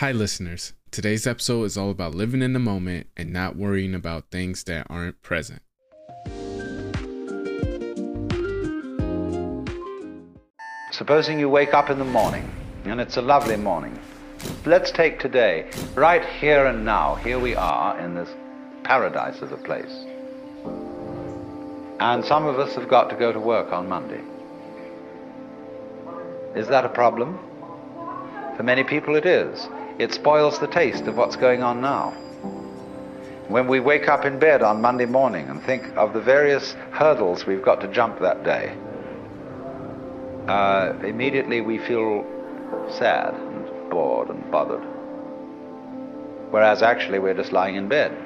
Hi, listeners. Today's episode is all about living in the moment and not worrying about things that aren't present. Supposing you wake up in the morning, and it's a lovely morning. Let's take today, right here and now. Here we are in this paradise of a place. And some of us have got to go to work on Monday. Is that a problem? For many people, it is. It spoils the taste of what's going on now. When we wake up in bed on Monday morning and think of the various hurdles we've got to jump that day, uh, immediately we feel sad and bored and bothered. Whereas actually we're just lying in bed.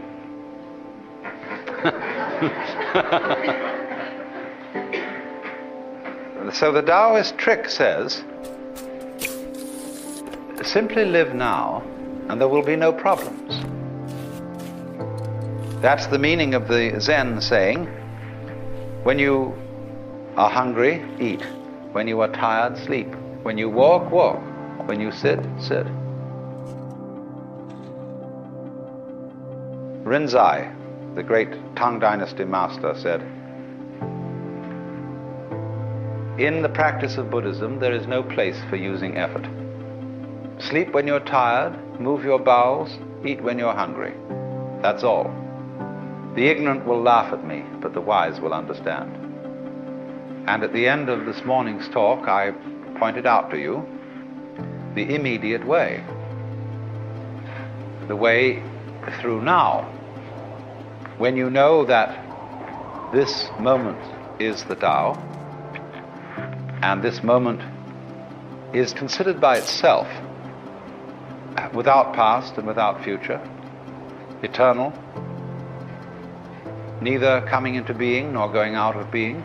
so the Taoist trick says simply live now and there will be no problems. That's the meaning of the Zen saying when you are hungry, eat. When you are tired, sleep. When you walk, walk. When you sit, sit. Rinzai, the great Tang Dynasty master, said, In the practice of Buddhism, there is no place for using effort. Sleep when you're tired, move your bowels, eat when you're hungry. That's all. The ignorant will laugh at me, but the wise will understand. And at the end of this morning's talk, I pointed out to you the immediate way, the way through now. When you know that this moment is the Tao, and this moment is considered by itself without past and without future, eternal, neither coming into being nor going out of being.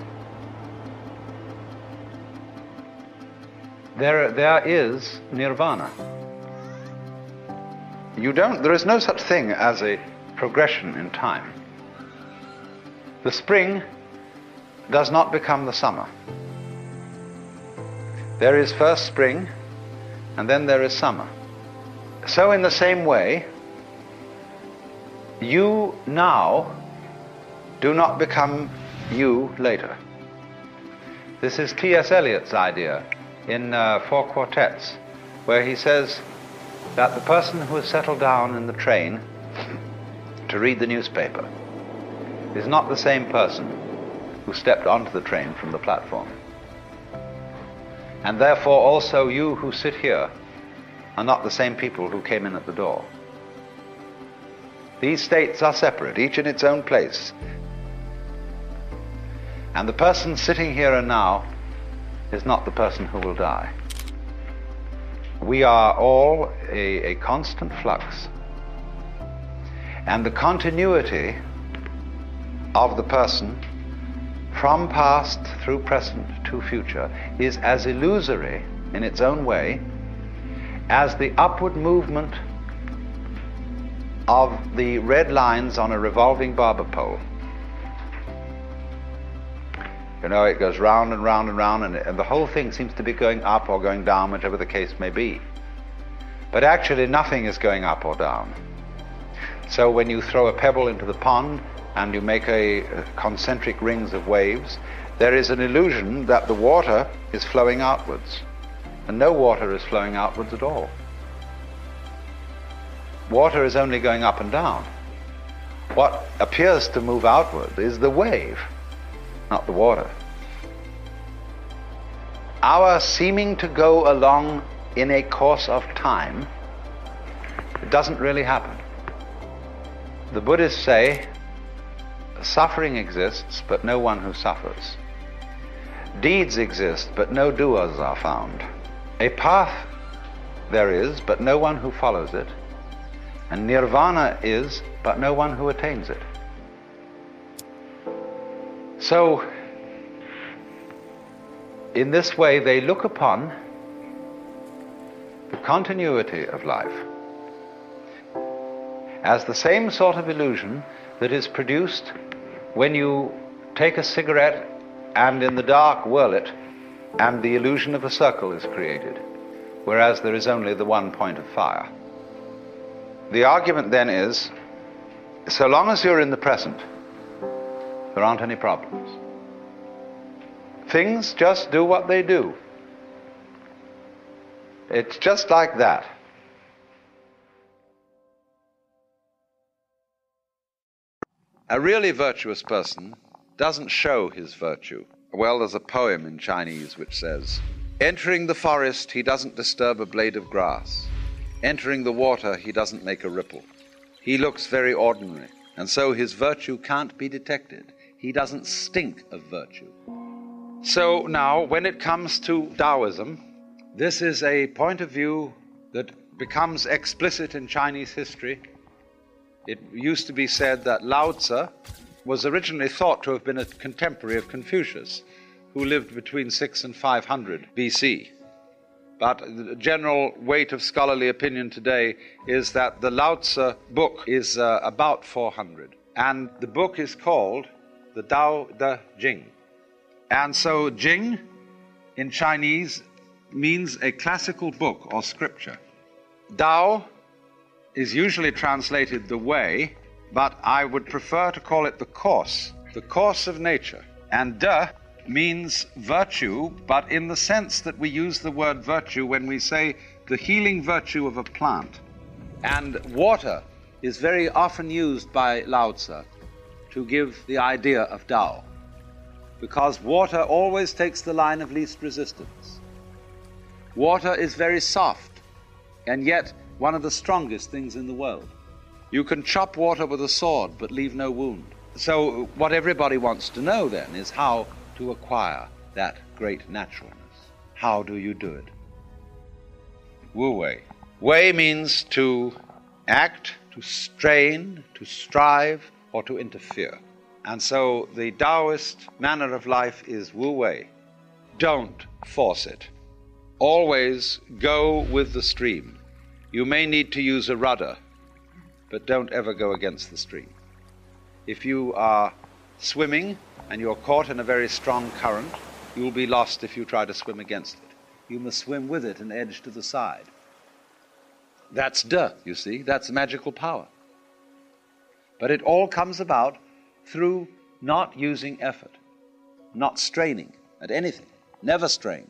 There, there is nirvana. You don't, there is no such thing as a progression in time. The spring does not become the summer. There is first spring, and then there is summer. So, in the same way, you now do not become you later. This is T.S. Eliot's idea in uh, Four Quartets, where he says that the person who has settled down in the train to read the newspaper is not the same person who stepped onto the train from the platform. And therefore, also you who sit here are not the same people who came in at the door. These states are separate, each in its own place. And the person sitting here and now is not the person who will die. We are all a, a constant flux. And the continuity of the person from past through present to future is as illusory in its own way as the upward movement of the red lines on a revolving barber pole. You know, it goes round and round and round, and, and the whole thing seems to be going up or going down, whichever the case may be. But actually, nothing is going up or down. So when you throw a pebble into the pond and you make a, concentric rings of waves, there is an illusion that the water is flowing outwards. And no water is flowing outwards at all. Water is only going up and down. What appears to move outward is the wave not the water. Our seeming to go along in a course of time it doesn't really happen. The Buddhists say suffering exists, but no one who suffers. Deeds exist, but no doers are found. A path there is, but no one who follows it. And nirvana is, but no one who attains it. So, in this way, they look upon the continuity of life as the same sort of illusion that is produced when you take a cigarette and in the dark whirl it, and the illusion of a circle is created, whereas there is only the one point of fire. The argument then is so long as you're in the present, there aren't any problems. Things just do what they do. It's just like that. A really virtuous person doesn't show his virtue. Well, there's a poem in Chinese which says, Entering the forest, he doesn't disturb a blade of grass. Entering the water, he doesn't make a ripple. He looks very ordinary, and so his virtue can't be detected. He doesn't stink of virtue. So now, when it comes to Taoism, this is a point of view that becomes explicit in Chinese history. It used to be said that Lao Tzu was originally thought to have been a contemporary of Confucius, who lived between 6 and 500 BC. But the general weight of scholarly opinion today is that the Lao Tzu book is uh, about 400. And the book is called the Tao Te Ching. And so Jing in Chinese means a classical book or scripture. Tao is usually translated the way, but I would prefer to call it the course, the course of nature. And de means virtue, but in the sense that we use the word virtue when we say the healing virtue of a plant. And water is very often used by Lao Tzu to give the idea of Tao, because water always takes the line of least resistance. Water is very soft, and yet one of the strongest things in the world. You can chop water with a sword but leave no wound. So, what everybody wants to know then is how to acquire that great naturalness. How do you do it? Wu Wei. Wei means to act, to strain, to strive, or to interfere. And so the Taoist manner of life is Wu Wei. Don't force it. Always go with the stream. You may need to use a rudder, but don't ever go against the stream. If you are swimming and you're caught in a very strong current, you will be lost if you try to swim against it. You must swim with it and edge to the side. That's de, you see, that's magical power. But it all comes about through not using effort, not straining at anything, never strain.